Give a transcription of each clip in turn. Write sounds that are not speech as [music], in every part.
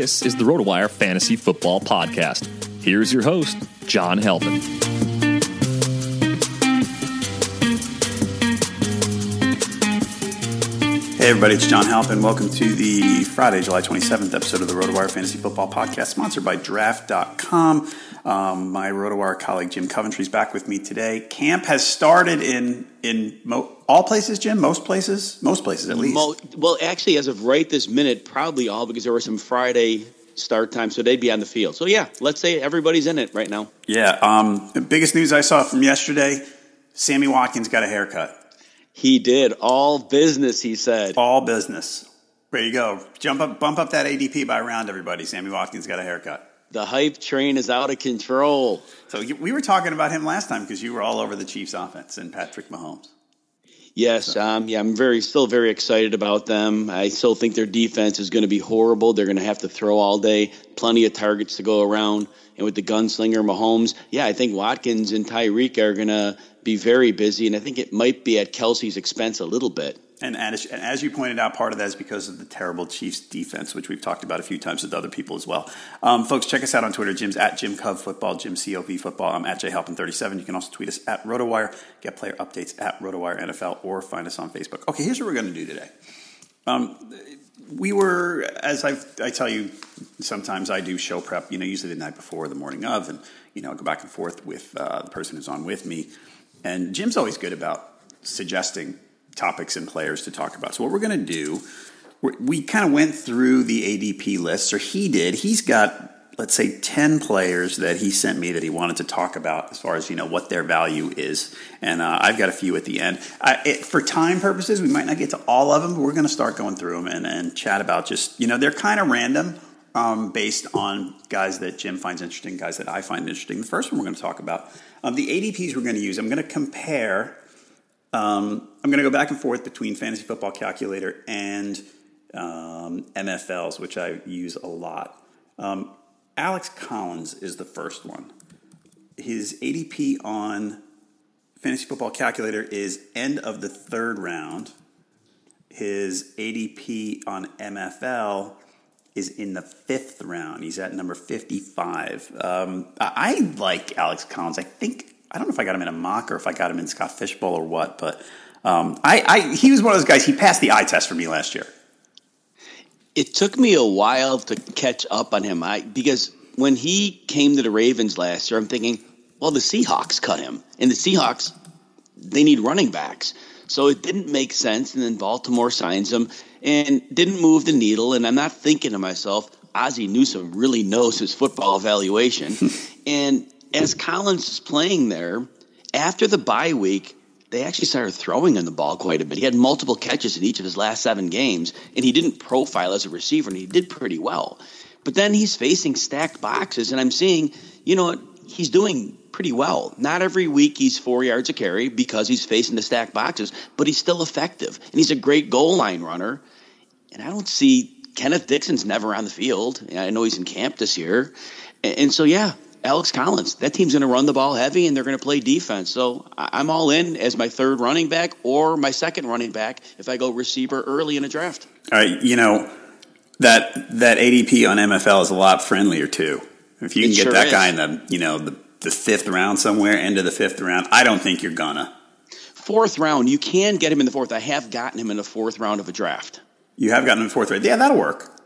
This is the RotoWire Fantasy Football Podcast. Here's your host, John Halpin. Hey everybody, it's John Halpin. Welcome to the Friday, July 27th episode of the RotoWire Fantasy Football Podcast, sponsored by Draft.com. Um, my RotoWire colleague Jim Coventry is back with me today. Camp has started in in mo- all places, Jim. Most places, most places at least. Well, actually, as of right this minute, probably all because there were some Friday start time, so they'd be on the field. So yeah, let's say everybody's in it right now. Yeah. Um, the biggest news I saw from yesterday: Sammy Watkins got a haircut. He did all business. He said all business. There you go. Jump up, bump up that ADP by a round, everybody. Sammy Watkins got a haircut. The hype train is out of control. So we were talking about him last time because you were all over the Chiefs' offense and Patrick Mahomes. Yes, um, yeah, I'm very still very excited about them. I still think their defense is going to be horrible. They're going to have to throw all day, plenty of targets to go around, and with the gunslinger Mahomes, yeah, I think Watkins and Tyreek are going to be very busy, and I think it might be at Kelsey's expense a little bit. And as, and as, you pointed out, part of that is because of the terrible Chiefs defense, which we've talked about a few times with other people as well. Um, folks, check us out on Twitter. Jim's at Jim Cov Football, Jim COV Football. I'm at JHalpin37. You can also tweet us at RotoWire, get player updates at RotoWire NFL, or find us on Facebook. Okay, here's what we're going to do today. Um, we were, as I, I tell you, sometimes I do show prep, you know, usually the night before, the morning of, and, you know, go back and forth with uh, the person who's on with me. And Jim's always good about suggesting topics and players to talk about. So what we're going to do, we kind of went through the ADP lists, or he did. He's got let's say 10 players that he sent me that he wanted to talk about as far as you know what their value is and uh, i've got a few at the end I, it, for time purposes we might not get to all of them but we're going to start going through them and, and chat about just you know they're kind of random um, based on guys that jim finds interesting guys that i find interesting the first one we're going to talk about um, the adps we're going to use i'm going to compare um, I'm going to go back and forth between Fantasy Football Calculator and um, MFLs, which I use a lot. Um, Alex Collins is the first one. His ADP on Fantasy Football Calculator is end of the third round. his ADP on MFL is in the fifth round. He's at number 55. Um, I, I like Alex Collins. I think, I don't know if I got him in a mock or if I got him in Scott Fishbowl or what, but um, I, I, he was one of those guys. He passed the eye test for me last year. It took me a while to catch up on him. I because when he came to the Ravens last year, I'm thinking, well, the Seahawks cut him, and the Seahawks they need running backs. So it didn't make sense. And then Baltimore signs him and didn't move the needle. And I'm not thinking to myself, Ozzie Newsome really knows his football evaluation. [laughs] and as Collins is playing there, after the bye week, they actually started throwing him the ball quite a bit. He had multiple catches in each of his last seven games, and he didn't profile as a receiver, and he did pretty well. But then he's facing stacked boxes, and I'm seeing, you know, he's doing pretty well. Not every week he's four yards a carry because he's facing the stacked boxes, but he's still effective. And he's a great goal line runner. And I don't see Kenneth Dixon's never on the field. I know he's in camp this year. And, so, yeah, Alex Collins, that team's going to run the ball heavy and they're going to play defense. So I'm all in as my third running back or my second running back if I go receiver early in a draft. All right, you know, that that ADP on MFL is a lot friendlier too. If you can it get sure that is. guy in the, you know, the the fifth round somewhere, end of the fifth round. I don't think you're gonna. Fourth round, you can get him in the fourth. I have gotten him in the fourth round of a draft. You have gotten him in the fourth round. Yeah, that'll work.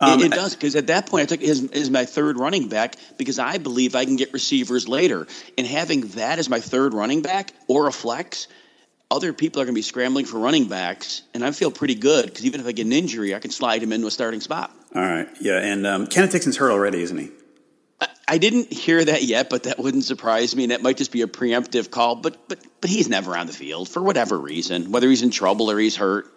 Um, it, it, does because at that point I took his as my third running back because I believe I can get receivers later, and having that as my third running back or a flex, other people are going to be scrambling for running backs, and I feel pretty good because even if I get an injury, I can slide him into a starting spot. All right, yeah, and um, Kenneth Dixon's hurt already, isn't he? I didn't hear that yet, but that wouldn't surprise me. And that might just be a preemptive call. But but but he's never on the field for whatever reason, whether he's in trouble or he's hurt.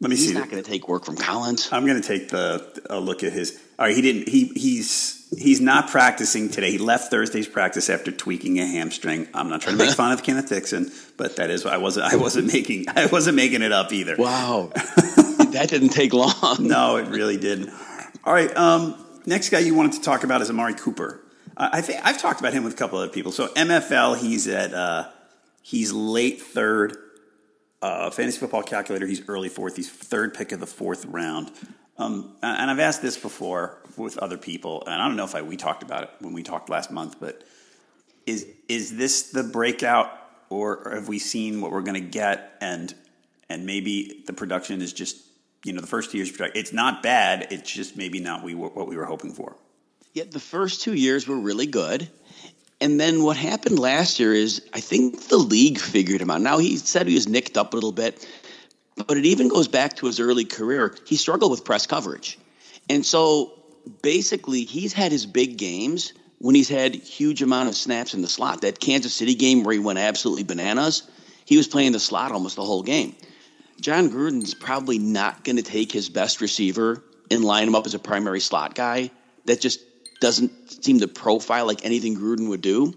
Let me he's see. He's not going to take work from Collins. I'm going to take the a look at his. All right, he didn't. He he's he's not practicing today. He left Thursday's practice after tweaking a hamstring. I'm not trying to make fun of Kenneth Dixon, but that is I wasn't I wasn't making [laughs] I wasn't making it up either. Wow, [laughs] that didn't take long. no, it really didn't. All right. Um, next guy you wanted to talk about is Amari Cooper. I think I've talked about him with a couple other people. So MFL, he's at uh, he's late third. Uh, fantasy football calculator, he's early fourth. He's third pick of the fourth round. Um, and I've asked this before with other people, and I don't know if I, we talked about it when we talked last month, but is is this the breakout, or have we seen what we're going to get, and and maybe the production is just you know the first two years it's not bad, it's just maybe not we what we were hoping for. Yeah, the first two years were really good. And then what happened last year is I think the league figured him out. Now he said he was nicked up a little bit, but it even goes back to his early career. He struggled with press coverage. And so basically he's had his big games when he's had huge amount of snaps in the slot. That Kansas City game where he went absolutely bananas, he was playing the slot almost the whole game. John Gruden's probably not going to take his best receiver and line him up as a primary slot guy. That just doesn't seem to profile like anything Gruden would do.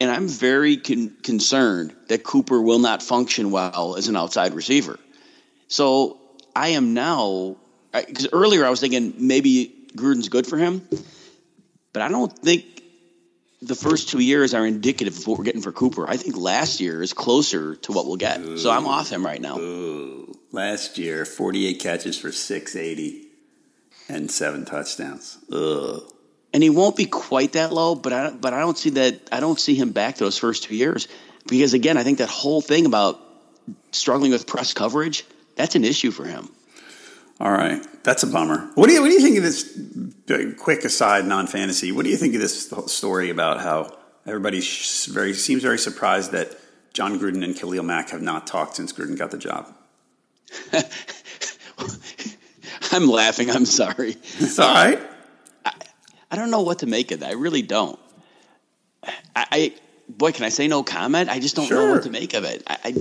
And I'm very con- concerned that Cooper will not function well as an outside receiver. So I am now, because earlier I was thinking maybe Gruden's good for him, but I don't think the first two years are indicative of what we're getting for Cooper. I think last year is closer to what we'll get. Ooh. So I'm off him right now. Ooh. Last year, 48 catches for 680 and seven touchdowns. Ugh and he won't be quite that low, but I but I don't see that I don't see him back those first two years because again I think that whole thing about struggling with press coverage that's an issue for him. All right, that's a bummer. What do you what do you think of this? Quick aside, non fantasy. What do you think of this story about how everybody very seems very surprised that John Gruden and Khalil Mack have not talked since Gruden got the job? [laughs] I'm laughing. I'm sorry. It's all right. I don't know what to make of that. I really don't. I, I boy, can I say no comment? I just don't sure. know what to make of it. I, I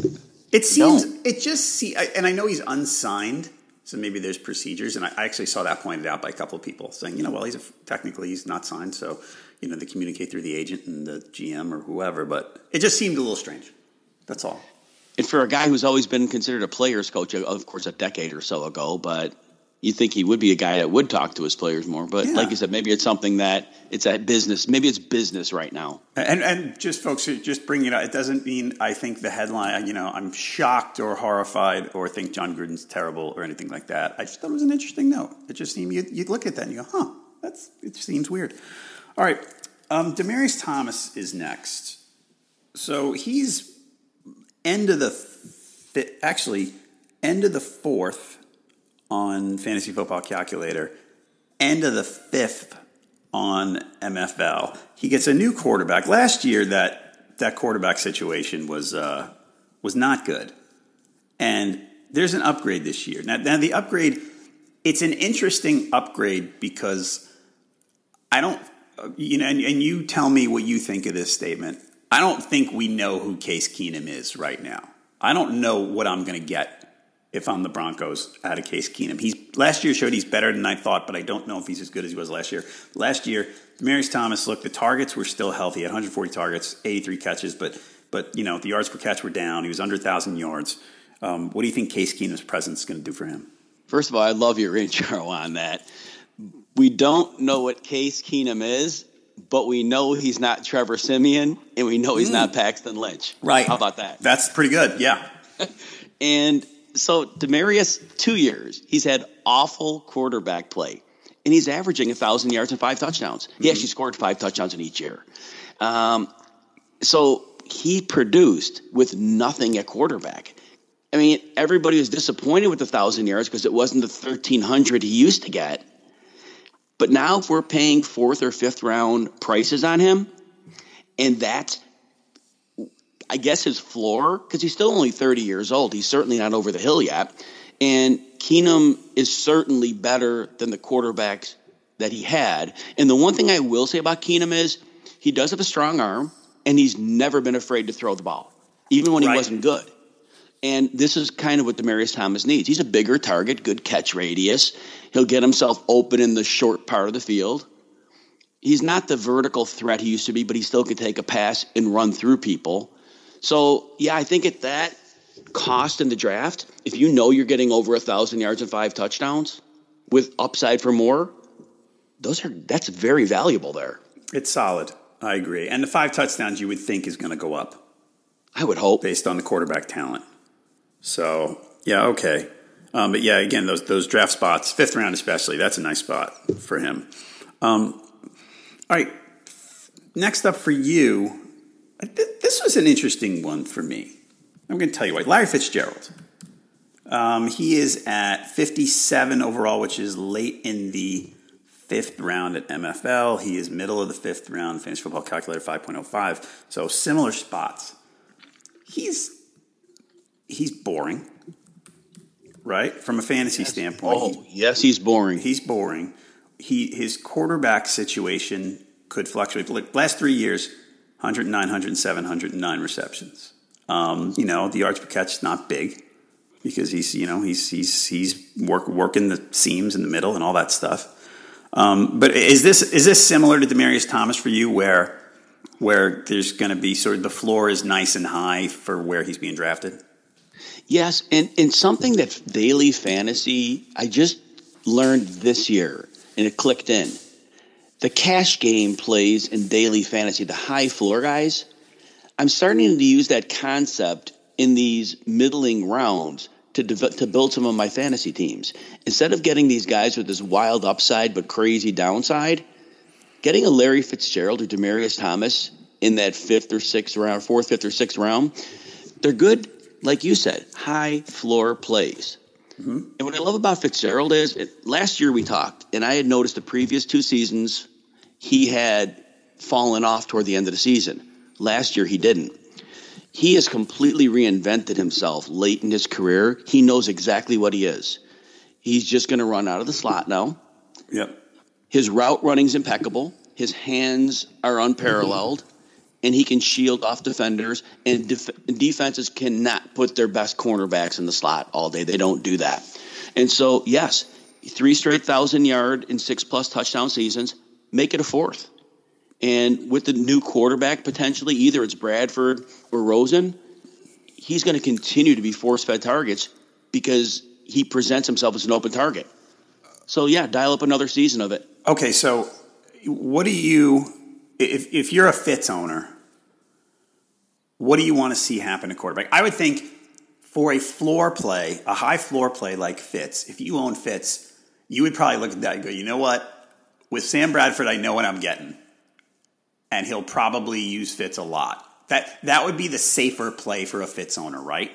it seems don't. it just see, and I know he's unsigned, so maybe there's procedures. And I actually saw that pointed out by a couple of people saying, you know, well, he's a, technically he's not signed, so you know they communicate through the agent and the GM or whoever. But it just seemed a little strange. That's all. And for a guy who's always been considered a player's coach, of course, a decade or so ago, but you think he would be a guy that would talk to his players more. But Yeah. like you said, maybe it's something that it's a business. Maybe it's business right now. And and just folks, just bring it up. It doesn't mean I think the headline. You know, I'm shocked or horrified or think John Gruden's terrible or anything like that. I just thought it was an interesting note. It just seemed you you look at that and you go, huh, that's it seems weird. All right, um, Demaryius Thomas is next. So he's end of the fi- actually end of the fourth on Fantasy Football Calculator, end of the fifth on MFL. He gets a new quarterback. Last year, that that quarterback situation was uh, was not good, and there's an upgrade this year. Now, now the upgrade, it's an interesting upgrade because I don't, you know, and, and you tell me what you think of this statement. I don't think we know who Case Keenum is right now. I don't know what I'm going to get if I'm the Broncos out of Case Keenum. He's last year showed he's better than I thought, but I don't know if he's as good as he was last year. Last year, Demaryius Thomas, look, the targets were still healthy. at 140 targets, 83 catches, but but you know the yards per catch were down. He was under 1,000 yards. Um, what do you think Case Keenum's presence is going to do for him? First of all, I love your [laughs] intro on that. We don't know what Case Keenum is, but we know he's not Trevor Siemian, and we know he's not Paxton Lynch. Right? How about that? That's pretty good. Yeah. [laughs] And so Demaryius, two years, he's had awful quarterback play, and he's averaging a thousand yards and five touchdowns. He actually scored five touchdowns in each year. Um, so he produced with nothing at quarterback. I mean, everybody was disappointed with the thousand yards because it wasn't the thirteen hundred he used to get. But now, if we're paying fourth or fifth round prices on him, and that's I guess his floor, because he's still only 30 years old. He's certainly not over the hill yet. And Keenum is certainly better than the quarterbacks that he had. And the one thing I will say about Keenum is he does have a strong arm, and he's never been afraid to throw the ball, even when he Right. wasn't good. And this is kind of what Demaryius Thomas needs. He's a bigger target, good catch radius. He'll get himself open in the short part of the field. He's not the vertical threat he used to be, but he still can take a pass and run through people. So, yeah, I think at that cost in the draft, if you know you're getting over a thousand yards and five touchdowns with upside for more, those are that's very valuable there. It's solid. I agree. And the five touchdowns you would think is going to go up I would hope. based on the quarterback talent. So, yeah, okay. Um, but yeah, again, those those draft spots, fifth round especially, that's a nice spot for him. Um, all right. Next up for you, this was an interesting one for me. I'm going to tell you why. Larry Fitzgerald. Um, he is at 57 overall, which is late in the fifth round at MFL. He is middle of the fifth round, Fantasy Football Calculator 5.05. So similar spots. He's he's boring, right? From a fantasy standpoint, Oh, yes, he's boring. he's boring. He his quarterback situation could fluctuate. Like last three years, 109, 107, 109 receptions. Um, you know, the yards per catch is not big because he's you know he's he's he's work, working the seams in the middle and all that stuff. Um, but is this is this similar to Demaryius Thomas for you, where where there's going to be sort of the floor is nice and high for where he's being drafted? Yes, and, and something that daily fantasy I just learned this year, and it clicked in. The cash game plays in daily fantasy, the high floor guys. I'm starting to use that concept in these middling rounds to dev- to build some of my fantasy teams. Instead of getting these guys with this wild upside but crazy downside, getting a Larry Fitzgerald or Demaryius Thomas in that fifth or sixth round, fourth, fifth or sixth round, they're good, like you said, high floor plays. And what I love about Fitzgerald is it, last year we talked, and I had noticed the previous two seasons he had fallen off toward the end of the season. Last year he didn't. He has completely reinvented himself late in his career. He knows exactly what he is. He's just going to run out of the slot now. Yep. His route running's impeccable. His hands are unparalleled, and he can shield off defenders. And def- defenses cannot put their best cornerbacks in the slot all day. They don't do that. And so, yes, three straight thousand yard and six plus touchdown seasons. Make it a fourth. And with the new quarterback potentially, either it's Bradford or Rosen, he's going to continue to be force fed targets because he presents himself as an open target. So yeah, dial up another season of it. Okay, so what do you if if you're a Fitz owner, what do you want to see happen to quarterback? I would think for a floor play, a high floor play like Fitz, if you own Fitz, you would probably look at that and go, you know what? With Sam Bradford, I know what I'm getting. And he'll probably use Fitz a lot. That that would be the safer play for a Fitz owner, right?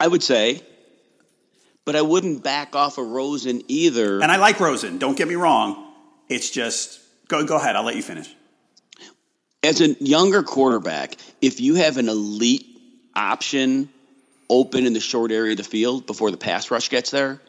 I would say. But I wouldn't back off of Rosen either. And I like Rosen, don't get me wrong. It's just go go ahead, I'll let you finish. As a younger quarterback, if you have an elite option open in the short area of the field before the pass rush gets there,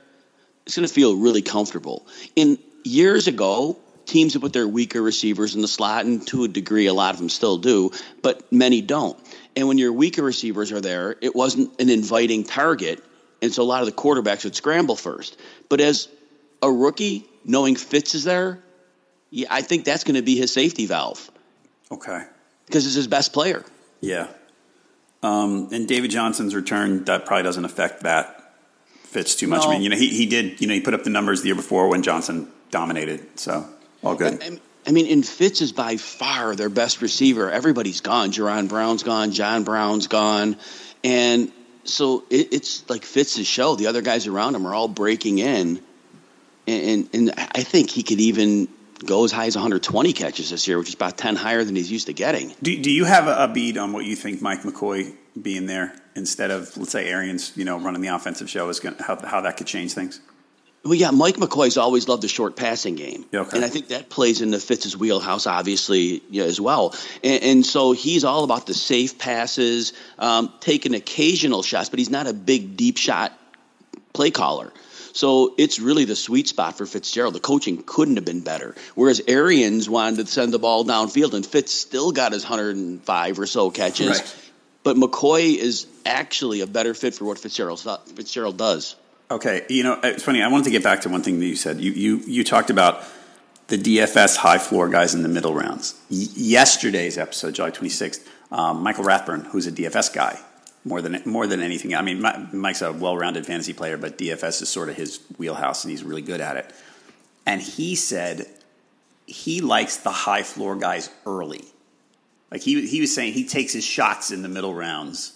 it's going to feel really comfortable. In years ago, teams would put their weaker receivers in the slot, and to a degree, a lot of them still do, but many don't. And when your weaker receivers are there, it wasn't an inviting target, and so a lot of the quarterbacks would scramble first. But as a rookie, knowing Fitz is there, yeah, I think that's going to be his safety valve. Okay. Because it's his best player. Yeah. Um, and David Johnson's return that probably doesn't affect that Fitz too much. No. I mean, you know, he, he did, you know, he put up the numbers the year before when Johnson dominated. So all good. I, I mean, and Fitz is by far their best receiver. Everybody's gone. Jaron Brown's gone. John Brown's gone. And so it, it's like Fitz's show. The other guys around him are all breaking in. And, and, and I think he could even go as high as 120 catches this year, which is about 10 higher than he's used to getting. Do, do you have a, a beat on what you think Mike McCoy being there instead of, let's say, Arians, you know, running the offensive show is going how, how that could change things? Well, yeah, Mike McCoy's always loved the short passing game, okay. and I think that plays into Fitz's wheelhouse, obviously, yeah, as well. And, and, so he's all about the safe passes, um, taking occasional shots, but he's not a big deep shot play caller. So it's really the sweet spot for Fitzgerald. The coaching couldn't have been better. Whereas Arians wanted to send the ball downfield, and Fitz still got his 105 or so catches. Right. But McCoy is actually a better fit for what Fitzgerald Fitzgerald does. Okay, you know it's funny. I wanted to get back to one thing that you said. You you you talked about the DFS high floor guys in the middle rounds. Y- yesterday's episode, July 26th, um, Michael Rathburn, who's a DFS guy, more than more than anything. I mean, Mike's a well-rounded fantasy player, but DFS is sort of his wheelhouse, and he's really good at it. And he said he likes the high floor guys early. Like he he was saying, he takes his shots in the middle rounds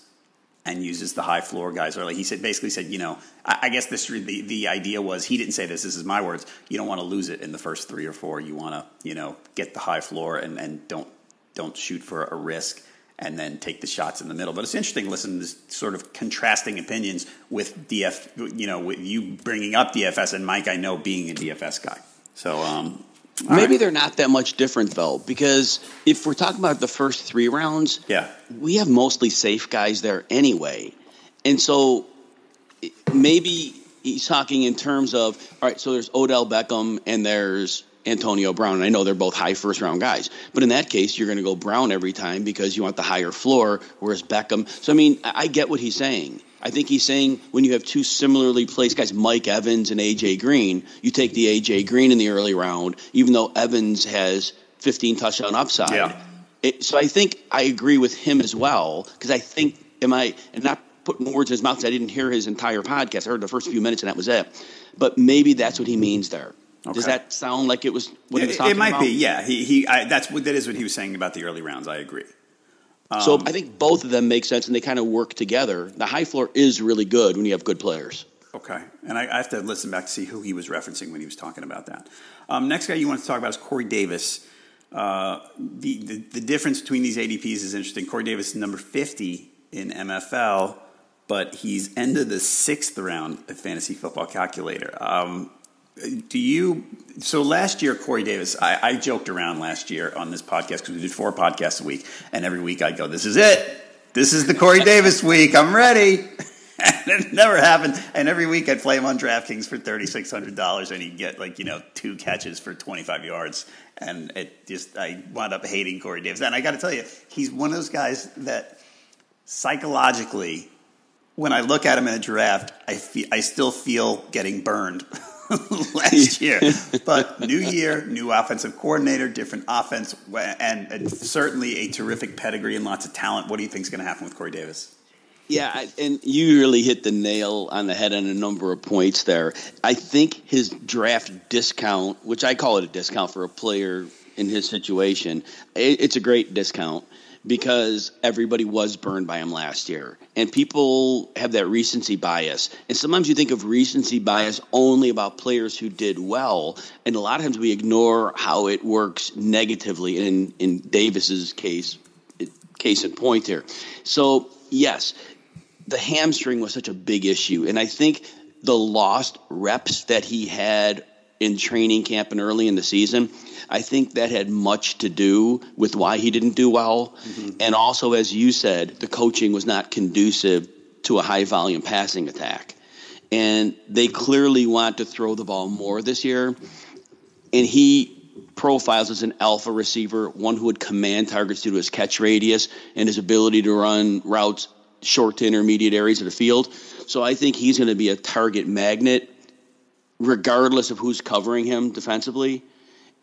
and uses the high floor guys early. He said basically said, you know, I, I guess this the the idea was he didn't say this. This is my words. You don't want to lose it in the first three or four. You want to you know get the high floor and and don't don't shoot for a risk and then take the shots in the middle. But it's interesting listen to this sort of contrasting opinions with DF, you know, with you bringing up DFS and Mike, I know being a DFS guy. So um, Maybe right. they're not that much different though, because if we're talking about the first three rounds, yeah, we have mostly safe guys there anyway, and so maybe he's talking in terms of all right. So there's Odell Beckham and there's Antonio Brown. And I know they're both high first round guys, but in that case, you're going to go Brown every time because you want the higher floor, whereas Beckham. So I mean, I get what he's saying. I think he's saying when you have two similarly placed guys, Mike Evans and AJ Green, you take the AJ Green in the early round, even though Evans has 15 touchdown upside. Yeah. It, so I think I agree with him as well because I think am I and not putting words in his mouth. I didn't hear his entire podcast. I heard the first few minutes and that was it. But maybe that's what he means there. Okay. Does that sound like it was what he was talking about? It might about? be. Yeah. He he. I, that's what that is what he was saying about the early rounds. I agree. Um, so I think both of them make sense and they kind of work together. The high floor is really good when you have good players. Okay, and I, I have to listen back to see who he was referencing when he was talking about that. Um, next guy you want to talk about is Corey Davis. Uh, the, the, the difference between these ADPs is interesting. Corey Davis is number fifty in MFL, but he's end of the sixth round of Fantasy Football Calculator. Um, do you so last year corey davis I, I, joked around last year on this podcast because we did four podcasts a week and every week i'd go this is it. This is the corey davis [laughs] week. I'm ready. [laughs] And it never happened. And every week i'd play him on draftkings for $3600 and he'd get like you know two catches for 25 yards. And it just i wound up hating corey davis. And i got to tell you he's one of those guys that psychologically when i look at him in a draft i, feel, I still feel getting burned [laughs] [laughs] last year. but new year, new offensive coordinator, different offense, and, and, certainly a terrific pedigree and lots of talent. What do you think is going to happen with Corey Davis? Yeah, and you really hit the nail on the head on a number of points there. I think his draft discount, which I call it a discount for a player in his situation, it's a great discount because everybody was burned by him last year. And people have that recency bias. And sometimes you think of recency bias only about players who did well. And a lot of times we ignore how it works negatively in, in Davis's case, case in point here. So, yes, the hamstring was such a big issue. And I think the lost reps that he had in training camp and early in the season, I think that had much to do with why he didn't do well. Mm-hmm. And also, as you said, the coaching was not conducive to a high volume passing attack. And they clearly want to throw the ball more this year. And he profiles as an alpha receiver, one who would command targets due to his catch radius and his ability to run routes short to intermediate areas of the field. So I think he's going to be a target magnet, regardless of who's covering him defensively.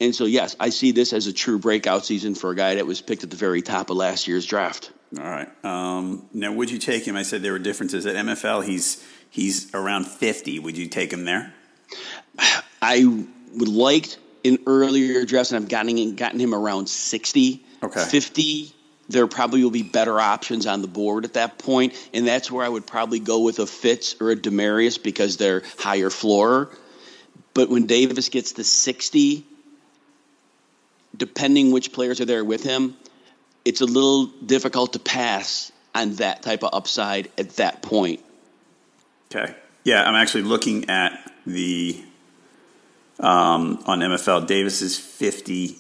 And so, yes, I see this as a true breakout season for a guy that was picked at the very top of last year's draft. All right. Um, now, would you take him? I said there were differences at MFL. He's he's around fifty. Would you take him there? I would liked in earlier drafts, and I've gotten gotten him around sixty. Okay. Fifty there probably will be better options on the board at that point, and that's where I would probably go with a Fitz or a Demaryius because they're higher floor. But when Davis gets to 60, depending which players are there with him, it's a little difficult to pass on that type of upside at that point. Okay. Yeah, I'm actually looking at the um, on MFL. Davis is 50,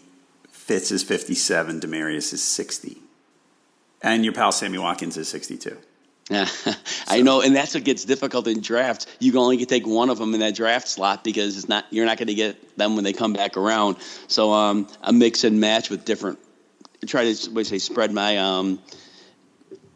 Fitz is 57, Demaryius is 60. And your pal Sammy Watkins is 62. Yeah, [laughs] so. I know, and that's what gets difficult in drafts. You can only take one of them in that draft slot because it's not you're not going to get them when they come back around. So um, a mix and match with different. Try to what say spread my um.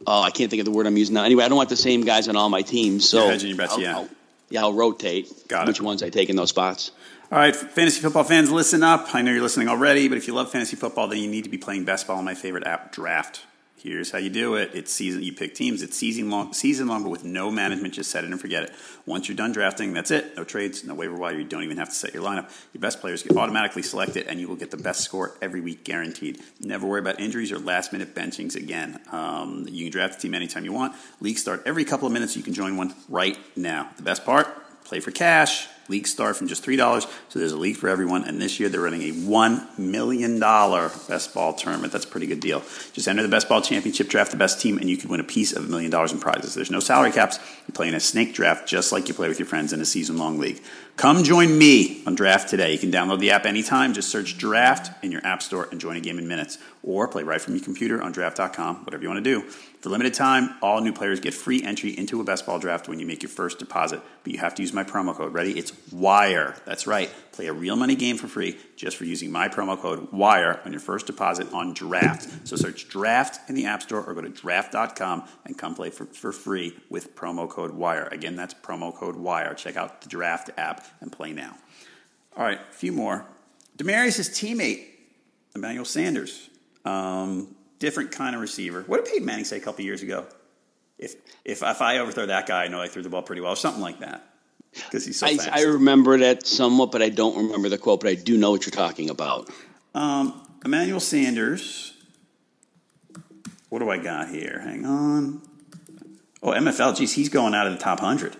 Oh, I can't think of the word I'm using now. Anyway, I don't want the same guys on all my teams. So your bets, I'll, yeah. I'll, yeah, I'll rotate. Got which it. ones I take in those spots. All right, fantasy football fans, listen up. I know you're listening already, but if you love fantasy football, then you need to be playing best ball on my favorite app, Draft. Here's how you do it. It's season. You pick teams. It's season long, season long, but with no management. Just set it and forget it. Once you're done drafting, that's it. No trades, no waiver wire. You don't even have to set your lineup. Your best players get automatically selected, and you will get the best score every week, guaranteed. Never worry about injuries or last minute benchings again. Um, you can draft a team anytime you want. Leagues start every couple of minutes. You can join one right now. The best part: play for cash. Leagues start from just $3, so there's a league for everyone. And this year they're running a $1 million best ball tournament. That's a pretty good deal. Just enter the best ball championship, draft the best team, and you could win a piece of a million dollars in prizes. There's no salary caps. You play in a snake draft just like you play with your friends in a season long league. Come join me on Draft today. You can download the app anytime. Just search Draft in your app store and join a game in minutes. Or play right from your computer on draft.com, whatever you want to do. For limited time, all new players get free entry into a best ball draft when you make your first deposit. But you have to use my promo code. Ready? It's WIRE. That's right. Play a real money game for free just for using my promo code WIRE on your first deposit on Draft. So search Draft in the App Store or go to draft.com and come play for, for free with promo code WIRE. Again, that's promo code WIRE. Check out the Draft app and play now. All right, a few more. Demaryius' teammate, Emmanuel Sanders. Um, different kind of receiver. What did Peyton Manning say a couple years ago? If, if, if I overthrow that guy, I know I threw the ball pretty well, or something like that. Because he's so I, fast. I remember that somewhat, but I don't remember the quote. But I do know what you're talking about. Um, Emmanuel Sanders. What do I got here? Hang on. Oh, MFL. Geez, he's going out of the top 100.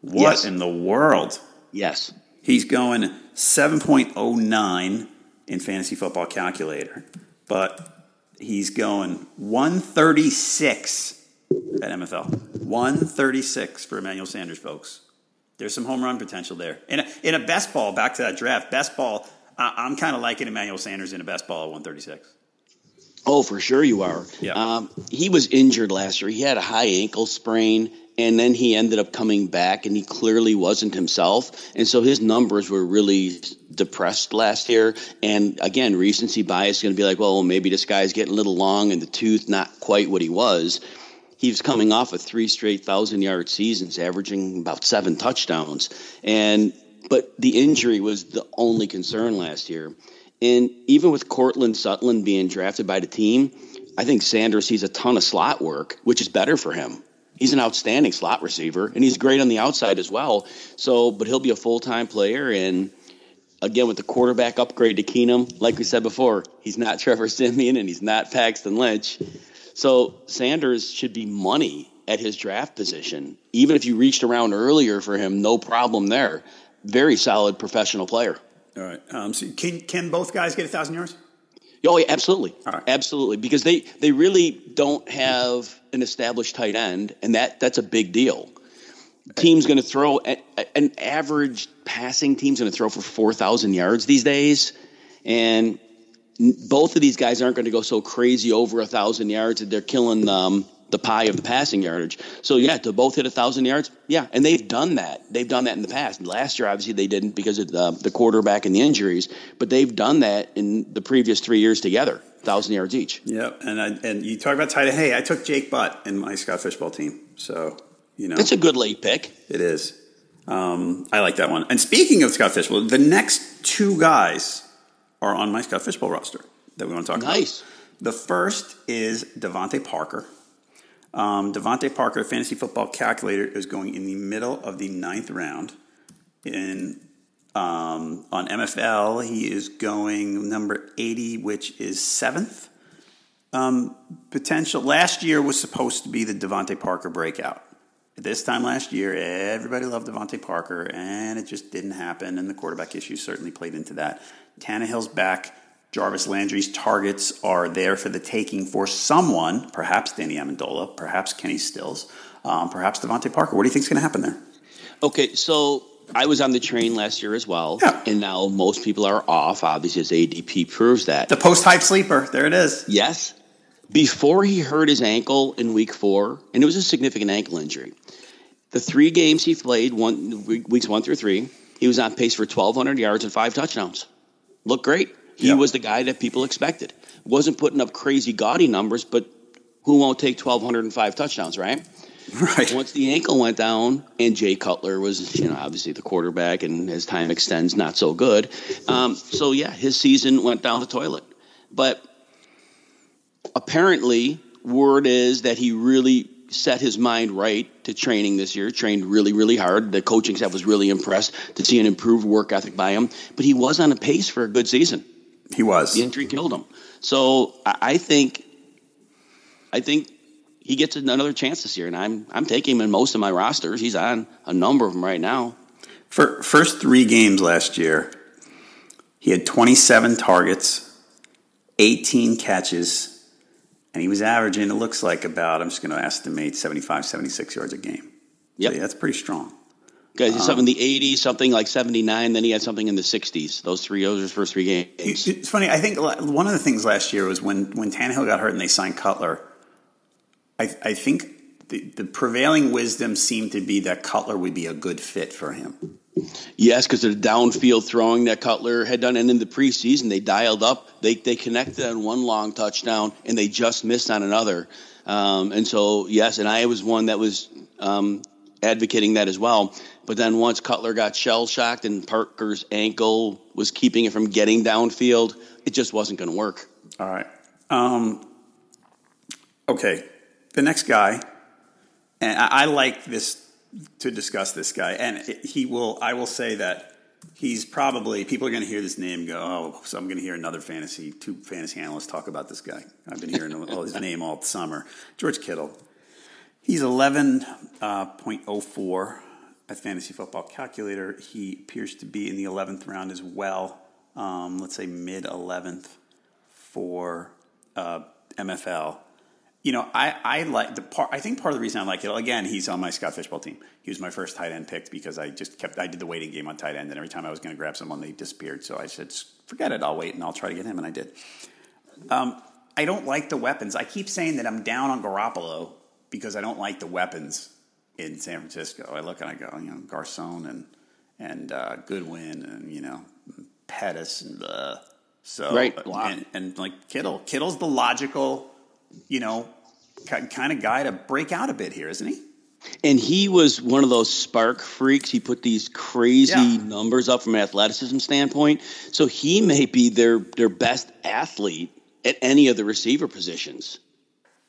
What Yes. in the world? Yes. He's going 7.09 in fantasy football calculator, but he's going 136 at MFL. 136 for Emmanuel Sanders, folks. There's some home run potential there. In a, in a best ball, back to that draft, best ball, I, I'm kind of liking Emmanuel Sanders in a best ball at 136. Oh, for sure you are. Yeah. Um, he was injured last year. He had a high ankle sprain, and then he ended up coming back, and he clearly wasn't himself. And so his numbers were really depressed last year. And again, recency bias is going to be like, well, maybe this guy's getting a little long in the tooth, not quite what he was. He was coming off of three straight thousand yard seasons, averaging about seven touchdowns. And but the injury was the only concern last year. And even with Courtland Sutton being drafted by the team, I think Sanders sees a ton of slot work, which is better for him. He's an outstanding slot receiver, and he's great on the outside as well. So, but he'll be a full time player. And again, with the quarterback upgrade to Keenum, like we said before, he's not [laughs] Trevor Siemian and he's not Paxton Lynch. So Sanders should be money at his draft position. Even if you reached around earlier for him, no problem there. Very solid professional player. All right. Um, so can can both guys get a thousand yards? Oh, yeah, absolutely, right. absolutely. Because they they really don't have an established tight end, and that that's a big deal. Team's going to throw an average passing team's going to throw for four thousand yards these days, and both of these guys aren't going to go so crazy over a thousand yards that they're killing um, the pie of the passing yardage. So yeah, to both hit a thousand yards, yeah, and they've done that. They've done that in the past. Last year, obviously, they didn't because of the, the quarterback and the injuries, but they've done that in the previous three years together, thousand yards each. Yep, and I, and you talk about tight end. Hey, I took Jake Butt in my Scott Fishbowl team, so you know it's a good late pick. It is. Um, I like that one. And speaking of Scott Fishbowl, the next two guys are on my Scott Fishbowl roster that we want to talk nice. about. Nice. The first is DeVante Parker. Um, Parker, fantasy football calculator, is going in the middle of the ninth round. In um, on MFL, he is going number eighty, which is seventh. Um, potential last year was supposed to be the DeVante Parker breakout. This time last year, everybody loved DeVante Parker, and it just didn't happen. And the quarterback issues certainly played into that. Tannehill's back. Jarvis Landry's targets are there for the taking for someone, perhaps Danny Amendola, perhaps Kenny Stills, um, perhaps DeVante Parker. What do you think is going to happen there? Okay, so I was on the train last year as well, yeah. and now most people are off. Obviously, as ADP proves that. The post hype sleeper, there it is. Yes. Before he hurt his ankle in week four, and it was a significant ankle injury, the three games he played, one weeks one through three, he was on pace for 1,200 yards and five touchdowns. Looked great. He yep. was the guy that people expected. Wasn't putting up crazy gaudy numbers, but who won't take 1,205 touchdowns, right? Right. Once the ankle went down, and Jay Cutler was, you know, obviously the quarterback, and as time extends, not so good. Um, so yeah, his season went down the toilet. But apparently, word is that he really set his mind right to training this year, trained really, really hard. The coaching staff was really impressed to see an improved work ethic by him, but he was on a pace for a good season. He was. The injury killed him. So I think, I think he gets another chance this year, and I'm I'm taking him in most of my rosters. He's on a number of them right now. For first three games last year, he had 27 targets, 18 catches, and he was averaging. It looks like about I'm just going to estimate 75, 76 yards a game. Yeah, so, that's pretty strong. Guys, um, something in the 80s, something like 79. Then he had something in the 60s. Those three, those his first three games. It's funny. I think one of the things last year was when when Tannehill got hurt and they signed Cutler. I, I think the, the prevailing wisdom seemed to be that Cutler would be a good fit for him. Yes, because of the downfield throwing that Cutler had done, and in the preseason they dialed up. They they connected on one long touchdown, and they just missed on another. Um, and so yes, and I was one that was um, advocating that as well. But then once Cutler got shell shocked and Parker's ankle was keeping it from getting downfield, it just wasn't going to work. All right. Um, okay. The next guy, and I, I, like this to discuss this guy, and he will. I will say that he's probably people are going to hear this name go, oh, so I'm going to hear another fantasy two fantasy analysts talk about this guy. I've been hearing his [laughs] name all summer. George Kittle. He's 11.04 uh, at Fantasy Football Calculator. He appears to be in the 11th round as well. Um, let's say mid 11th for uh, MFL. You know, I, I like the part. I think part of the reason I like it again, he's on my Scott Fishbowl team. He was my first tight end picked because I just kept. I did the waiting game on tight end, and every time I was going to grab someone, they disappeared. So I said, "Forget it. I'll wait and I'll try to get him," and I did. Um, I don't like the weapons. I keep saying that I'm down on Garoppolo because I don't like the weapons in San Francisco. I look and I go, you know, Garcon and and uh, Goodwin and you know Pettis and uh, so right and, and, like Kittle. Kittle's the logical, you know, kind of guy to break out a bit here, isn't he? And he was one of those SPARQ freaks. He put these crazy yeah. numbers up from an athleticism standpoint. So he may be their their best athlete at any of the receiver positions.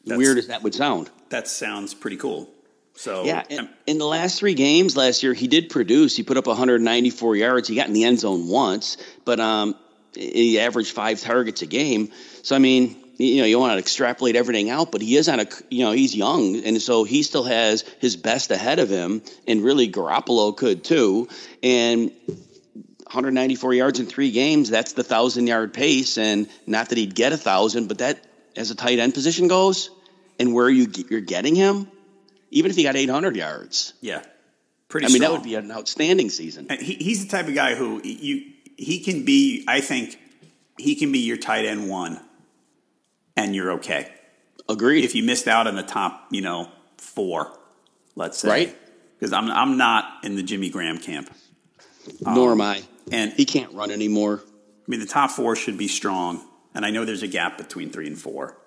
That's, Weird as that would sound. That sounds pretty cool. So yeah, in, in, the last three games last year, he did produce. He put up 194 yards. He got in the end zone once, but um, he averaged five targets a game. So I mean, you know, you want to extrapolate everything out, but he is on a, you know, he's young, and so he still has his best ahead of him, and really Garoppolo could too. And 194 yards in three games, that's the thousand yard pace, and not that he'd get a thousand, but that as a tight end position goes, and where you you're getting him, even if he got 800 yards, yeah, pretty. I mean, strong. that would be an outstanding season. He, he's the type of guy who you he can be. I think he can be your tight end one and you're okay. Agreed. If you missed out on the top, you know, four, let's say, right? Because I'm I'm not in the Jimmy Graham camp. Nor um, am I. And he can't run anymore. I mean, the top four should be strong, and I know there's a gap between three and four.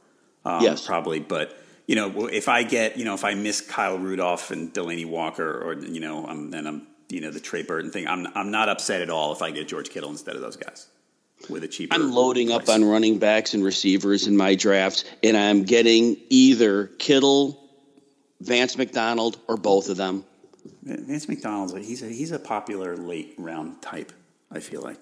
Um, yes, probably, but you know, if I get, you know, if I miss Kyle Rudolph and Delanie Walker, or you know, I'm, then I'm, you know, the Trey Burton thing, I'm I'm not upset at all if I get George Kittle instead of those guys with a cheaper. I'm loading price. up on running backs and receivers in my drafts, and I'm getting either Kittle, Vance McDonald, or both of them. Vance McDonald's he's a, he's a popular late round type. I feel like.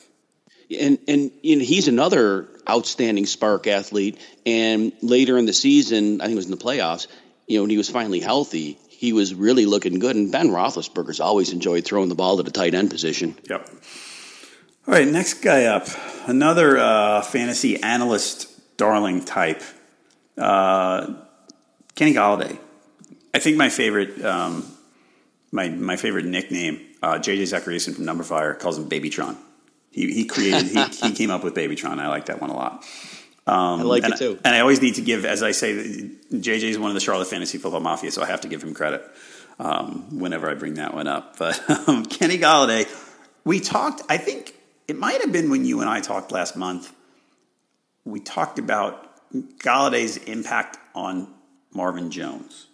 And and you know, he's another outstanding SPARQ athlete. And later in the season, I think it was in the playoffs. You know, when he was finally healthy, he was really looking good. And Ben Roethlisberger's always enjoyed throwing the ball to the tight end position. Yep. All right, next guy up, another uh, fantasy analyst darling type, uh, Kenny Golladay. I think my favorite, um, my my favorite nickname, uh, JJ Zachariason from Numberfire calls him Babytron. He he created, he, he [laughs] came up with Babytron. I like that one a lot. Um, I like and, it too. And I always need to give, as I say, JJ is one of the Charlotte Fantasy Football Mafia, so I have to give him credit um, whenever I bring that one up. [laughs] But um, Kenny Golladay, we talked. I think it might have been when you and I talked last month. We talked about Golladay's impact on Marvin Jones.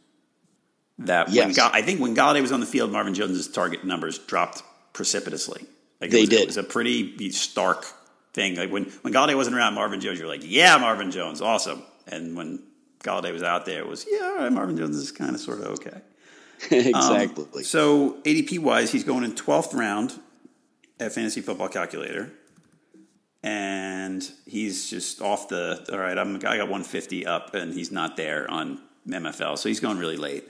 That yes. when I think when Golladay was on the field, Marvin Jones's target numbers dropped precipitously. Like they was, did. It was a pretty stark thing. Like when when Golladay wasn't around, Marvin Jones, you're like, yeah, Marvin Jones, awesome. And when Golladay was out there, it was yeah, all right, Marvin Jones is kind of sort of okay. [laughs] exactly. Um, so ADP wise, he's going in twelfth round at Fantasy Football Calculator, and he's just off the. All right, I'm, I got 150 up, and he's not there on MFL, so he's going really late.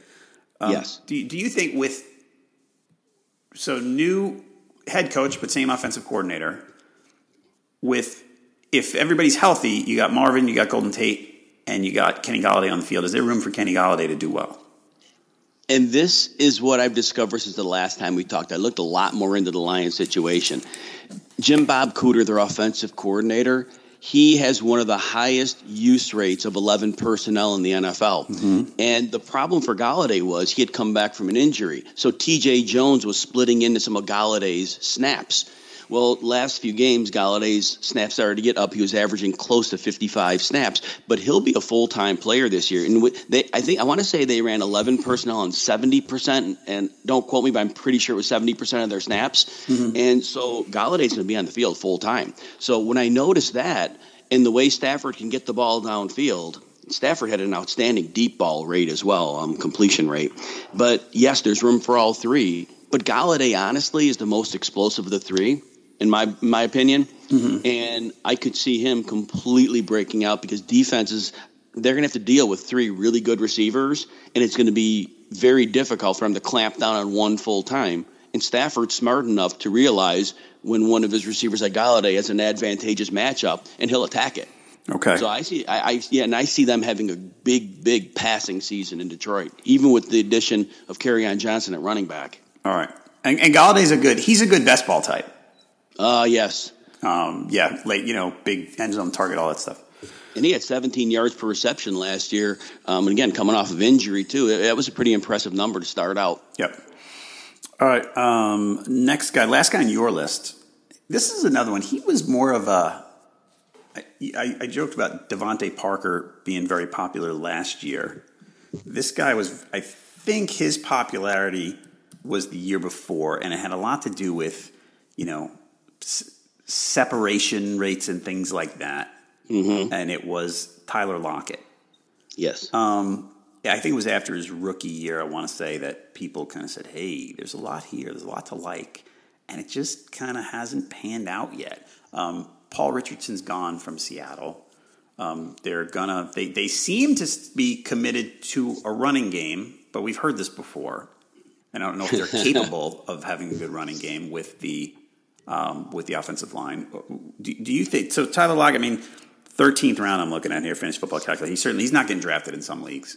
Um, yes. Do Do you think with so new head coach but same offensive coordinator with if everybody's healthy, you got Marvin, you got Golden Tate, and you got Kenny Golladay on the field. Is there room for Kenny Golladay to do well? And this is what I've discovered since the last time we talked. I looked a lot more into the Lions situation. Jim Bob Cooter, their offensive coordinator, he has one of the highest use rates of 11 personnel in the NFL. Mm-hmm. And the problem for Golladay was he had come back from an injury. So TJ Jones was splitting into some of Golladay's snaps. Well, last few games, Golladay's snaps started to get up. He was averaging close to 55 snaps, but he'll be a full time player this year. And they, I think I want to say they ran 11 personnel on 70 percent, and don't quote me, but I'm pretty sure it was 70 percent of their snaps. Mm-hmm. And so Golladay's going to be on the field full time. So when I noticed that, and the way Stafford can get the ball downfield. Stafford had an outstanding deep ball rate as well, um, completion rate. But yes, there's room for all three. But Golladay, honestly, is the most explosive of the three in my my opinion. Mm-hmm. And I could see him completely breaking out because defenses they're going to have to deal with three really good receivers, and it's going to be very difficult for him to clamp down on one full time. And Stafford's smart enough to realize when one of his receivers like Golladay has an advantageous matchup, and he'll attack it. Okay. So I see, I, I, yeah, and I see them having a big, big passing season in Detroit, even with the addition of Kerryon Johnson at running back. All right, and, and Golladay's a good. He's a good best ball type. Uh, yes. Um, yeah, late, you know, big end zone target, all that stuff. And he had 17 yards per reception last year. Um, and again, coming off of injury, too. That was a pretty impressive number to start out. Yep. All right. Um, next guy, last guy on your list. This is another one. He was more of a. I, I, I joked about DeVante Parker being very popular last year. This guy was, I think his popularity was the year before, and it had a lot to do with, you know, separation rates and things like that. Mm-hmm. And it was Tyler Lockett. Yes. Um, I think it was after his rookie year. I want to say that people kind of said, "Hey, there's a lot here. There's a lot to like," and it just kind of hasn't panned out yet. Um, Paul Richardson's gone from Seattle. Um, they're gonna. They they seem to be committed to a running game, but we've heard this before, and I don't know if they're [laughs] capable of having a good running game with the um, with the offensive line. Do, do you think so? Tyler Lockett. I mean, thirteenth round. I'm looking at here. Fantasy football calculator. He certainly he's not getting drafted in some leagues.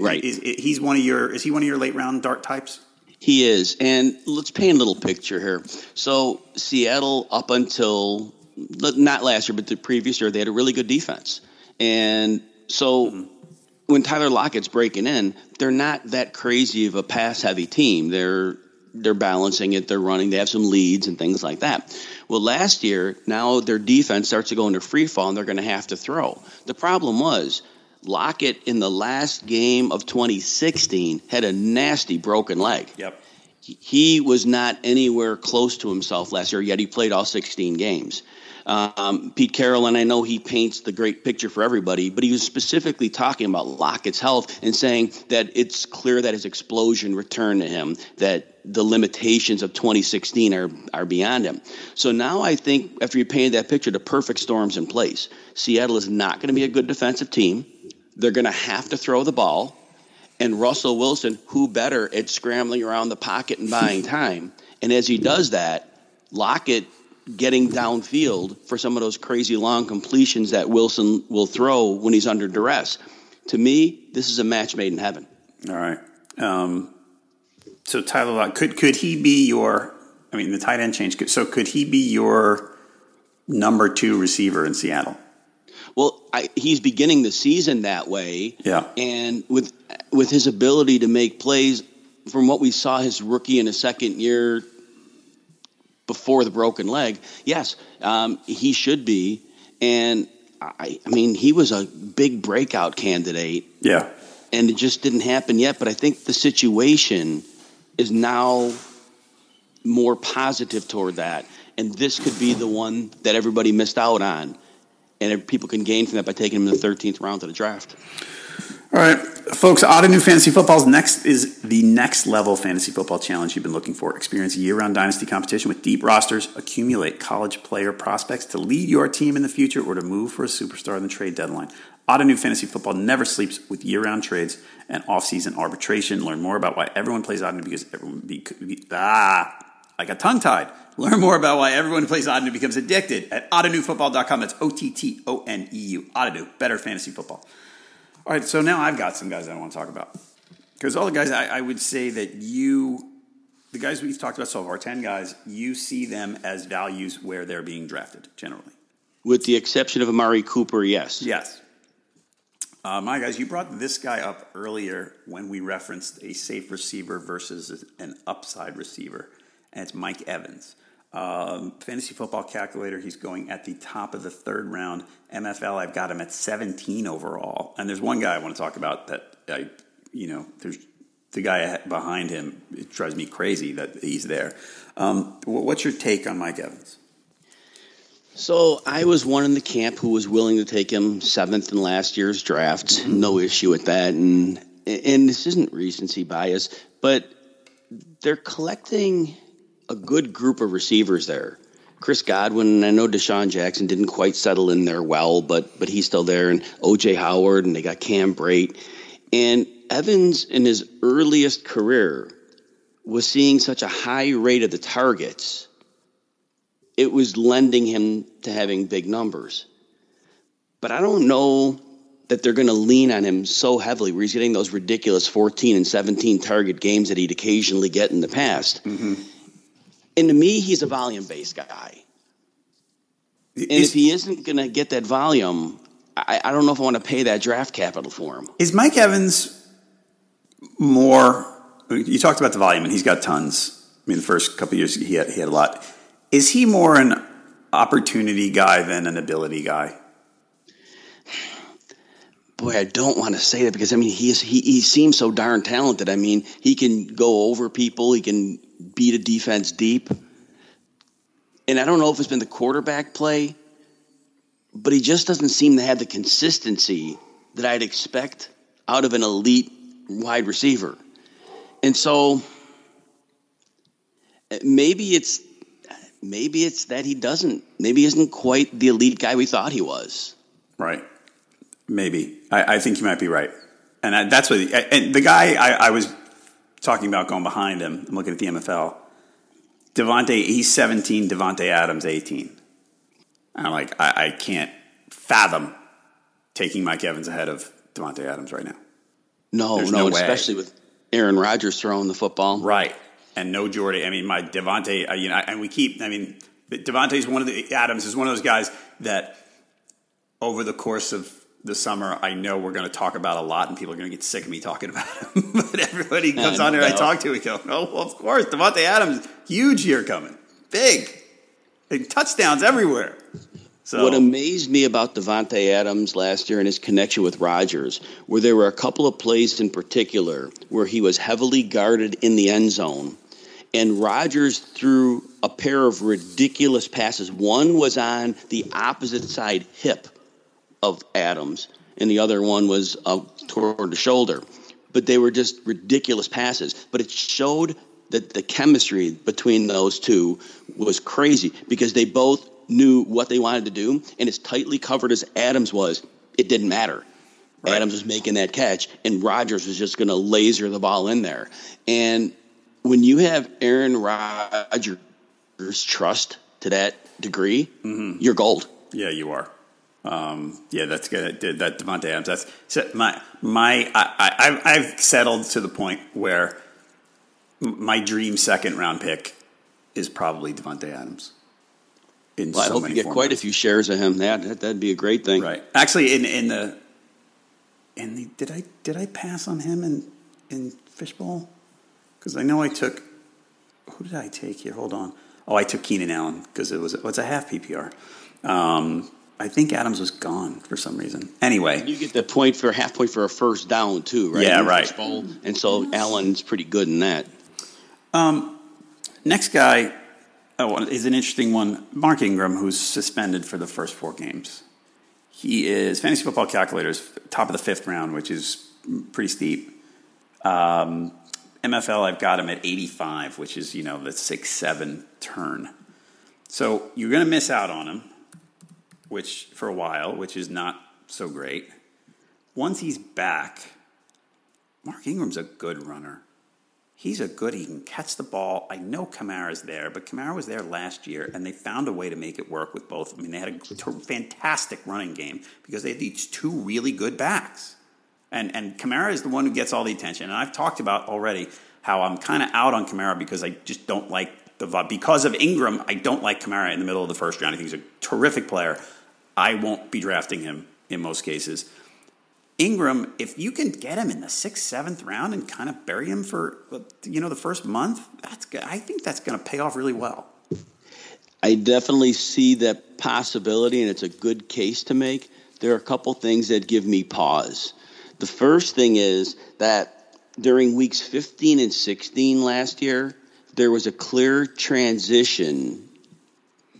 Right. Is, is, he's one of your. Is he one of your late round dart types? He is, and let's paint a little picture here. So Seattle, up until not last year, but the previous year, they had a really good defense, and so. Mm-hmm. When Tyler Lockett's breaking in, they're not that crazy of a pass heavy team. They're they're balancing it, they're running, they have some leads and things like that. Well, last year, now their defense starts to go into free fall and they're going to have to throw. The problem was Lockett in the last game of 2016 had a nasty broken leg. Yep. He was not anywhere close to himself last year, yet he played all 16 games. Um, Pete Carroll, and I know he paints the great picture for everybody, but he was specifically talking about Lockett's health and saying that it's clear that his explosion returned to him, that the limitations of 2016 are, are beyond him. So now I think after you painted that picture, the perfect storm's in place. Seattle is not going to be a good defensive team. They're going to have to throw the ball. And Russell Wilson, who better at scrambling around the pocket and buying [laughs] time? And as he does that, Lockett getting downfield for some of those crazy long completions that Wilson will throw when he's under duress. To me, this is a match made in heaven. All right. Um, so Tyler Lock, could could he be your? I mean, the tight end change. So could he be your number two receiver in Seattle? Well, I, he's beginning the season that way. Yeah. And with with his ability to make plays, from what we saw his rookie in his second year before the broken leg, yes, um, he should be. And I, I mean, he was a big breakout candidate. Yeah. And it just didn't happen yet. But I think the situation is now more positive toward that. And this could be the one that everybody missed out on. And people can gain from that by taking him in the 13th round of the draft. All right, folks, Ottoneu Fantasy Football's next is the next level fantasy football challenge you've been looking for. Experience year-round dynasty competition with deep rosters, accumulate college player prospects to lead your team in the future or to move for a superstar in the trade deadline. Ottoneu Fantasy Football never sleeps with year-round trades and off-season arbitration. Learn more about why everyone plays Ottoneu because everyone be, be ah, I got tongue-tied. Learn more about why everyone who plays Ottoneu becomes addicted at ottoneufootball.com. That's O-T-T-O-N-E-U. Ottoneu, better fantasy football. All right, so now I've got some guys I want to talk about. Because all the guys, I, I, would say that you, the guys we've talked about so far, 10 guys, you see them as values where they're being drafted generally. With the exception of Amari Cooper, yes. Yes. Uh, my guys, you brought this guy up earlier when we referenced a safe receiver versus an upside receiver, and it's Mike Evans. Um, fantasy football calculator, he's going at the top of the third round. MFL, I've got him at 17 overall. And there's one guy I want to talk about that I, you know, there's the guy behind him. It drives me crazy that he's there. Um, what's your take on Mike Evans? So I was one in the camp who was willing to take him seventh in last year's draft. Mm-hmm. No issue with that, and and this isn't recency bias, but they're collecting a good group of receivers there. Chris Godwin, I know DeSean Jackson didn't quite settle in there well, but but he's still there, and OJ Howard, and they got Cam Brate. And Evans, in his earliest career, was seeing such a high rate of the targets, it was lending him to having big numbers. But I don't know that they're going to lean on him so heavily where he's getting those ridiculous 14 and 17 target games that he'd occasionally get in the past. Mm-hmm. And to me, he's a volume based guy. And is, if he isn't going to get that volume, I, I, don't know if I want to pay that draft capital for him. Is Mike Evans more? You talked about the volume, and he's got tons. I mean, the first couple years he had, he had a lot. Is he more an opportunity guy than an ability guy? Boy, I don't want to say that because I mean he is, he he seems so darn talented. I mean, he can go over people. He can beat a defense deep. And I don't know if it's been the quarterback play, but he just doesn't seem to have the consistency that I'd expect out of an elite wide receiver. And so maybe it's maybe it's that he doesn't maybe he isn't quite the elite guy we thought he was. Right. Maybe. I, I think you might be right. And I, that's what and the guy I, I was talking about going behind him. I'm looking at the MFL. Davante, he's 17. Davante Adams, 18. I'm like, I, I can't fathom taking Mike Evans ahead of Davante Adams right now. No, There's no, no especially with Aaron Rodgers throwing the football. Right. And no Jordy. I mean, my Davante, uh, you know, and we keep, I mean, Davante's one of the, Adams is one of those guys that over the course of the summer, I know we're going to talk about a lot and people are going to get sick of me talking about [laughs] him. but everybody comes on here I talk to, we go, oh, well, of course, Davante Adams, huge year coming. Big. Big touchdowns everywhere. So, What amazed me about Davante Adams last year and his connection with Rodgers, where there were a couple of plays in particular where he was heavily guarded in the end zone, and Rodgers threw a pair of ridiculous passes. One was on the opposite side hip of Adams, and the other one was uh, toward the shoulder. But they were just ridiculous passes. But it showed that the chemistry between those two was crazy because they both knew what they wanted to do, and as tightly covered as Adams was, it didn't matter. Adams was making that catch, and Rodgers was just going to laser the ball in there. And when you have Aaron Rodgers' trust to that degree, you're gold. Yeah, you are. Um, yeah, that's good. That Davante Adams. That's so my my. I, I, I've- I've settled to the point where my dream second round pick is probably Davante Adams. In Well, I so hope you get quite a few shares of him. That, that that'd be a great thing. Right. Actually, in in the in the did I did I pass on him in in fishbowl? Because I know I took. Who did I take here? Hold on. Oh, I took Keenan Allen because it was it's a half PPR. Um, I think Adams was gone for some reason. Anyway, You get the point for half point for a first down too, right? Yeah, right. bowl. And so Allen's pretty good in that. Next guy oh, is an interesting one. Mark Ingram, who's suspended for the first four games. He is fantasy football calculators top of the fifth round, which is pretty steep. Um, MFL, I've got him at 85, which is you know the six seven turn. So you're going to miss out on him, which for a while, which is not so great. Once he's back, Mark Ingram's a good runner. He's a good. He can catch the ball. I know Kamara's there, but Kamara was there last year, and they found a way to make it work with both. I mean, they had a fantastic running game because they had these two really good backs, and and Kamara is the one who gets all the attention. And I've talked about already how I'm kind of out on Kamara because I just don't like the because of Ingram. I don't like Kamara in the middle of the first round. I think he's a terrific player. I won't be drafting him in most cases. Ingram, if you can get him in the sixth, seventh round and kind of bury him for you know the first month, that's. I think that's going to pay off really well. I definitely see that possibility, and it's a good case to make. There are a couple things that give me pause. The first thing is that during weeks 15 and 16 last year, there was a clear transition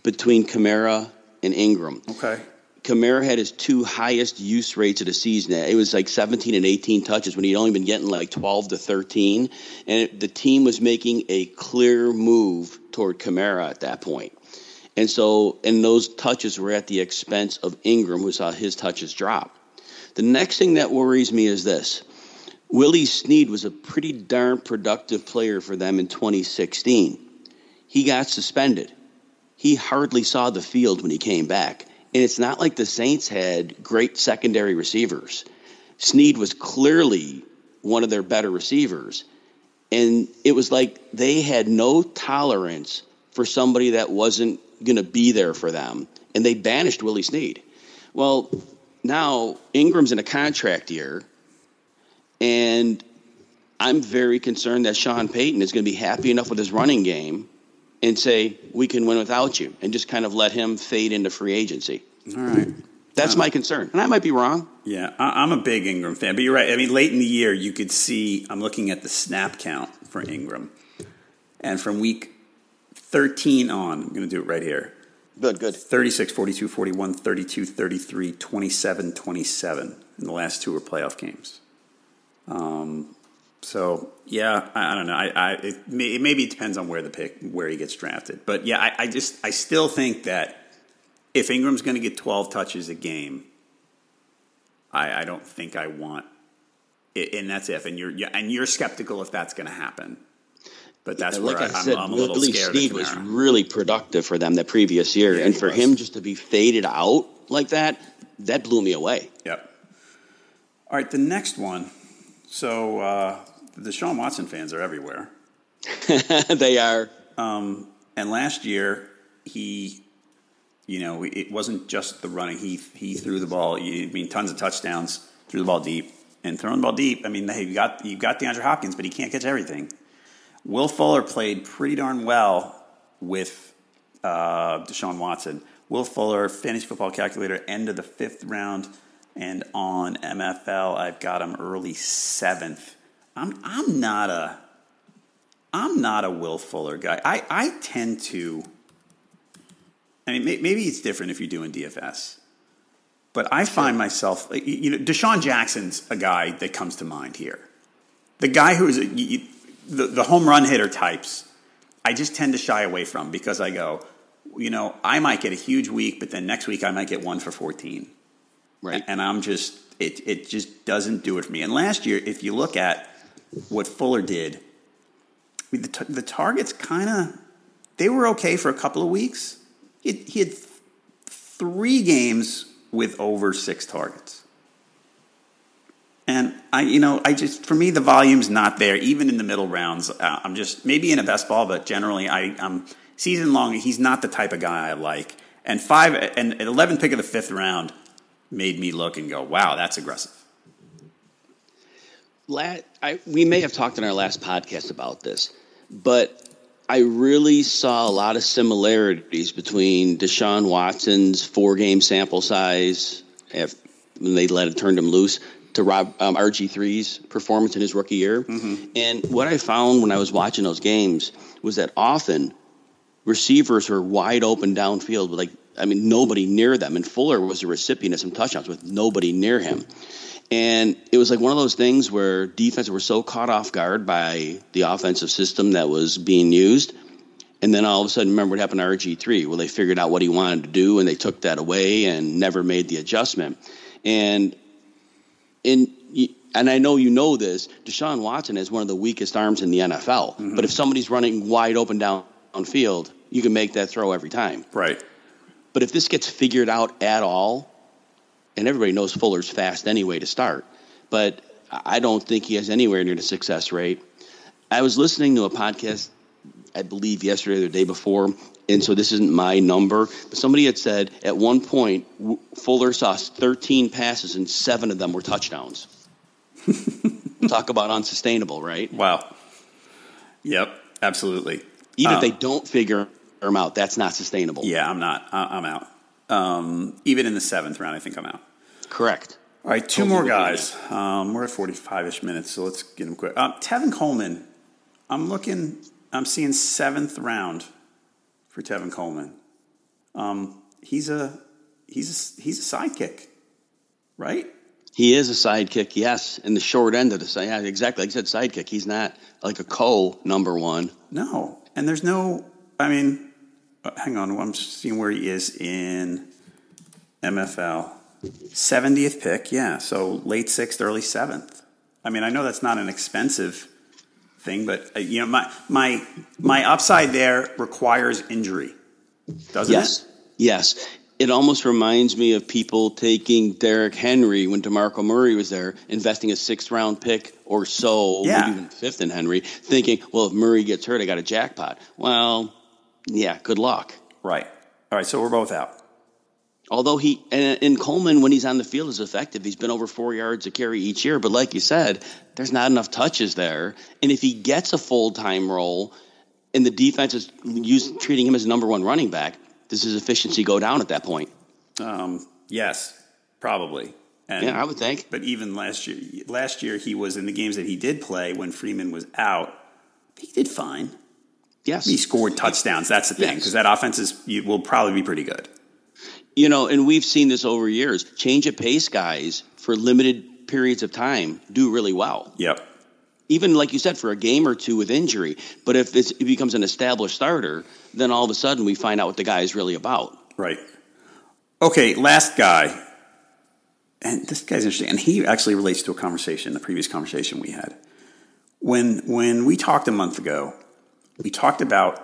between Kamara and Ingram. Okay. Kamara had his two highest use rates of the season. It was like 17 and 18 touches when he'd only been getting like 12 to 13. And it, the team was making a clear move toward Kamara at that point. And so, and those touches were at the expense of Ingram, who saw his touches drop. The next thing that worries me is this Willie Snead was a pretty darn productive player for them in 2016. He got suspended. He hardly saw the field when he came back. And it's not like the Saints had great secondary receivers. Snead was clearly one of their better receivers. And it was like they had no tolerance for somebody that wasn't going to be there for them. And they banished Willie Snead. Well, now Ingram's in a contract year. And I'm very concerned that Sean Payton is going to be happy enough with his running game and say, we can win without you, and just kind of let him fade into free agency. All right. That's my concern. And I might be wrong. Yeah, I, I'm a big Ingram fan, but you're right. I mean, late in the year, you could see. I'm looking at the snap count for Ingram, and from week 13 on, I'm going to do it right here. Good, good. 36, 42, 41, 32, 33, 27, 27. And the last two were playoff games. Um, So yeah, I, I don't know. I, I it, may, maybe it depends on where the pick where he gets drafted. But yeah, I, I just I still think that if Ingram's going to get 12 touches a game, I, I don't think I want. It, and that's if, and you're and you're skeptical if that's going to happen. But that's like where I I, said, am a little Willie scared. Snead was really productive for them the previous year, Yeah, and for was. him just to be faded out like that, that blew me away. Yep. All right, the next one. So uh, the Deshaun Watson fans are everywhere. [laughs] they are. Um, and last year, he, you know, it wasn't just the running. He he threw the ball. I mean, tons of touchdowns. Threw the ball deep and throwing the ball deep. I mean, hey, you got you got DeAndre Hopkins, but he can't catch everything. Will Fuller played pretty darn well with uh, Deshaun Watson. Will Fuller, fantasy football calculator, end of the fifth round, and on MFL, I've got him early seventh. I'm I'm not a I'm not a Will Fuller guy. I, I tend to. I mean, may, maybe it's different if you're doing DFS, but I find myself, you know, DeSean Jackson's a guy that comes to mind here. The guy who is a, you, the the home run hitter types. I just tend to shy away from because I go, you know, I might get a huge week, but then next week I might get one for fourteen. Right. And I'm just it it just doesn't do it for me. And last year, if you look at what Fuller did, I mean, the, t- the targets kind of they were okay for a couple of weeks. He had, he had th- three games with over six targets. And I, you know, I just for me the volume's not there. Even in the middle rounds, uh, I'm just maybe in a best ball, but generally I, I'm season long. He's not the type of guy I like. And five and an 11 pick of the fifth round made me look and go, wow, that's aggressive. La- I, we may have talked in our last podcast about this, but I really saw a lot of similarities between Deshaun Watson's four game sample size if, when they let it turned him loose to Rob um, RG3's performance in his rookie year. And what I found when I was watching those games was that often receivers were wide open downfield, like I mean nobody near them. And Fuller was a recipient of some touchdowns with nobody near him. And it was like one of those things where defenses were so caught off guard by the offensive system that was being used. And then all of a sudden, remember what happened to RG3? Well, they figured out what he wanted to do and they took that away and never made the adjustment. And in, and I know you know this, Deshaun Watson is one of the weakest arms in the NFL. Mm-hmm. But if somebody's running wide open down downfield, you can make that throw every time. Right. But if this gets figured out at all, and everybody knows Fuller's fast anyway to start, but I don't think he has anywhere near the success rate. I was listening to a podcast, I believe yesterday or the day before, and so this isn't my number, but somebody had said at one point Fuller saw 13 passes and seven of them were touchdowns. [laughs] Talk about unsustainable, right? Wow. Yep. Absolutely. Even if Uh, they don't figure him out, that's not sustainable. Yeah, I'm not. I'm out. Um, even in the seventh round, I think I'm out. Correct. All right, two more guys. Um, we're at 45 ish minutes, so let's get them quick. Um, Tevin Coleman. I'm looking, I'm seeing seventh round for Tevin Coleman. Um, he's a he's a, he's a sidekick, right? He is a sidekick, yes, in the short end of the side. Yeah, exactly. Like I said, sidekick. He's not like a co number one. No, and there's no. I mean, uh, hang on. I'm seeing where he is in MFL. 70th pick, yeah. So late sixth, early seventh. I mean, I know that's not an expensive thing, but uh, you know, my my my upside there requires injury, doesn't Yes, it? yes. It almost reminds me of people taking Derrick Henry when DeMarco Murray was there, investing a sixth round pick or so, Yeah. maybe even fifth in Henry, thinking, well, if Murray gets hurt, I got a jackpot. Well, yeah, good luck. Right. All right. So we're both out. Although he and, and Coleman, when he's on the field, is effective. He's been over four yards a carry each year. But like you said, there's not enough touches there. And if he gets a full time role, and the defense is use, treating him as number one running back, does his efficiency go down at that point? Um, yes, probably. And, Yeah, I would think. But even last year, last year he was in the games that he did play when Freeman was out. He did fine. Yes, He scored touchdowns. That's the thing Yes. because that offense is will probably be pretty good. You know, and we've seen this over years. Change of pace guys for limited periods of time do really well. Yep. even like you said, for a game or two with injury. But if it becomes an established starter, then all of a sudden we find out what the guy is really about. Right. Okay, last guy. And this guy's interesting. And he actually relates to a conversation, the previous conversation we had. When when we talked a month ago, we talked about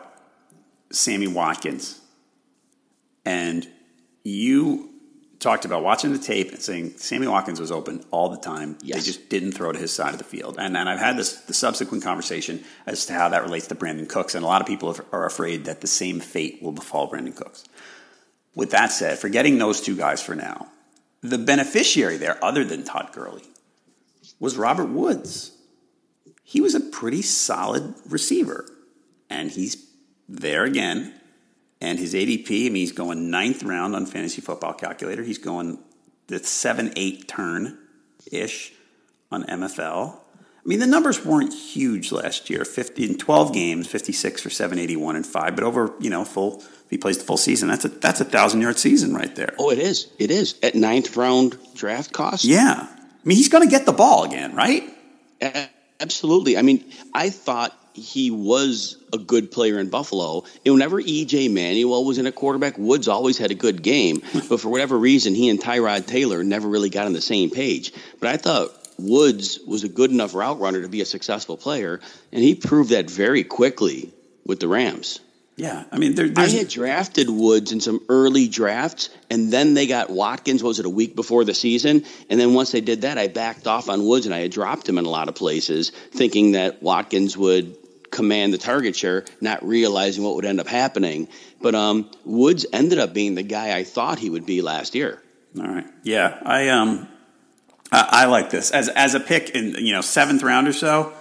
Sammy Watkins. And you talked about watching the tape and saying Sammy Watkins was open all the time. Yes. They just didn't throw to his side of the field. And, and I've had this the subsequent conversation as to how that relates to Brandin Cooks. And a lot of people are afraid that the same fate will befall Brandin Cooks. With that said, forgetting those two guys for now, the beneficiary there, other than Todd Gurley, was Robert Woods. He was a pretty solid receiver. And he's there again and his ADP, I mean, he's going ninth round on fantasy football calculator. He's going the 7 8 turn ish on MFL. I mean, the numbers weren't huge last year. 50 in 12 games, 56 for 781 and 5, but over, you know, full if he plays the full season, that's a that's a 1000-yard season right there. Oh, it is. It is. At ninth round draft cost? Yeah. I mean, he's going to get the ball again, right? Absolutely. I mean, I thought he was a good player in Buffalo. And whenever EJ Manuel was in a quarterback, Woods always had a good game. but for whatever reason, he and Tyrod Taylor never really got on the same page. But I thought Woods was a good enough route runner to be a successful player, and he proved that very quickly with the Rams. Yeah, I mean, there, I had drafted Woods in some early drafts, and then they got Watkins. Was it a week before the season? And then once they did that, I backed off on Woods, and I had dropped him in a lot of places, thinking that Watkins would command the target share, not realizing what would end up happening. But um, Woods ended up being the guy I thought he would be last year. All right, yeah, I um, I, I like this as as a pick in you know seventh round or so.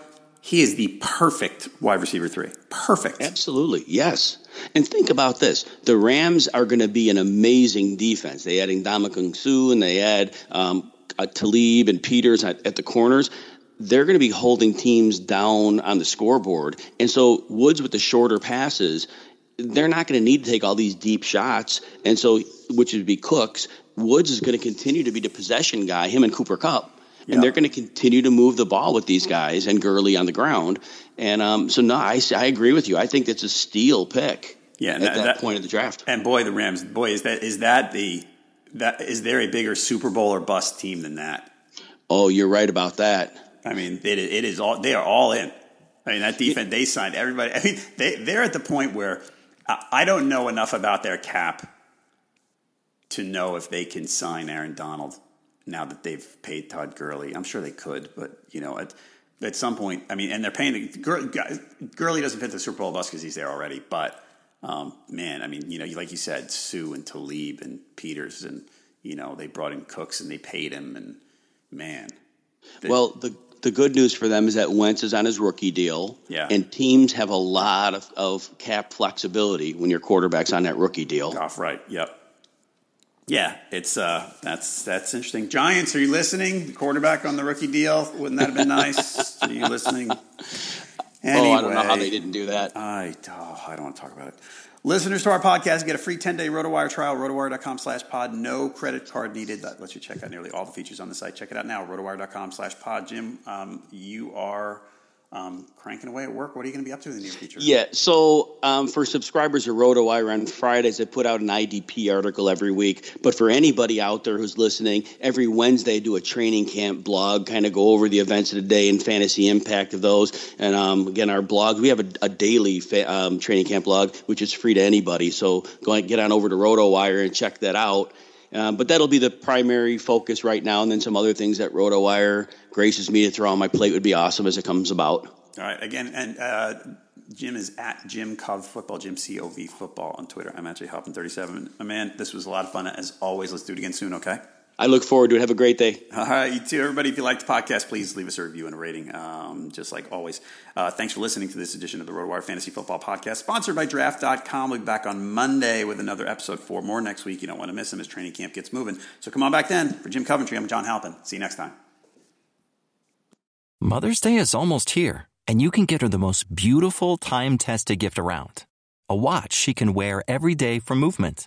He is the perfect wide receiver three. Perfect. Absolutely, yes. And think about this: the Rams are going to be an amazing defense. They adding Ndamukong Suh and they add um, uh, Talib and Peters at, at the corners they're going to be holding teams down on the scoreboard. And so Woods with the shorter passes, they're not going to need to take all these deep shots. And so, which would be Cooks, Woods is going to continue to be the possession guy, him and Cooper Kupp. And they're going to continue to move the ball with these guys and Gurley on the ground. And um, so, no, I, I agree with you. I think that's a steal pick. Yeah, at that, that, that, point of the draft. And boy, the Rams. Boy, is that is that the that is there a bigger Super Bowl or bust team than that? Oh, you're right about that. I mean, it, it is all they are all in. I mean, that defense they signed everybody. I mean, they they're at the point where I don't know enough about their cap to know if they can sign Aaron Donald now that they've paid Todd Gurley. I'm sure they could, but you know, at at some point, I mean, and they're paying Gurley doesn't fit the Super Bowl bus because he's there already. But um, man, I mean, you know, like you said, Suh and Talib and Peters, and you know, they brought in Cooks and they paid him, and man. well, the the good news for them is that Wentz is on his rookie deal. Yeah. And teams have a lot of, of cap flexibility when your quarterback's on that rookie deal. Off right. Yep. Yeah, it's uh that's that's interesting. Giants, are you listening? The quarterback on the rookie deal. Wouldn't that have been nice? [laughs] are you listening? I don't know how they didn't do that. I, oh, I don't want to talk about it. Listeners to our podcast get a free 10-day RotoWire trial, rotowire.com slash pod. No credit card needed. That lets you check out nearly all the features on the site. Check it out now, rotowire.com slash pod. Jim, um, you are um, cranking away at work. What are you going to be up to in the near future? Yeah, so um, for subscribers of RotoWire on Fridays, I put out an IDP article every week. But for anybody out there who's listening, every Wednesday I do a training camp blog, kind of go over the events of the day and fantasy impact of those. And um, again, our blog, we have a, a daily fa- um, training camp blog, which is free to anybody. So go and get on over to RotoWire and check that out. Um, but that'll be the primary focus right now, and then some other things that RotoWire graces me to throw on my plate would be awesome as it comes about. All right. Again, and uh, Jim is at Jim Cov Football, Jim C O V Football on Twitter. I'm actually helping 37. Man, this was a lot of fun as always. Let's do it again soon. Okay. I look forward to it. Have a great day. All right, you too. Everybody, if you like the podcast, please leave us a review and a rating, um, just like always. Uh, thanks for listening to this edition of the RotoWire Fantasy Football Podcast, sponsored by Draft.com. We'll be back on Monday with another episode. Four more next week. You don't want to miss them as training camp gets moving. So come on back then. For Jim Coventry, I'm John Halpin. See you next time. Mother's Day is almost here, and you can get her the most beautiful time tested gift around a watch she can wear every day for movement.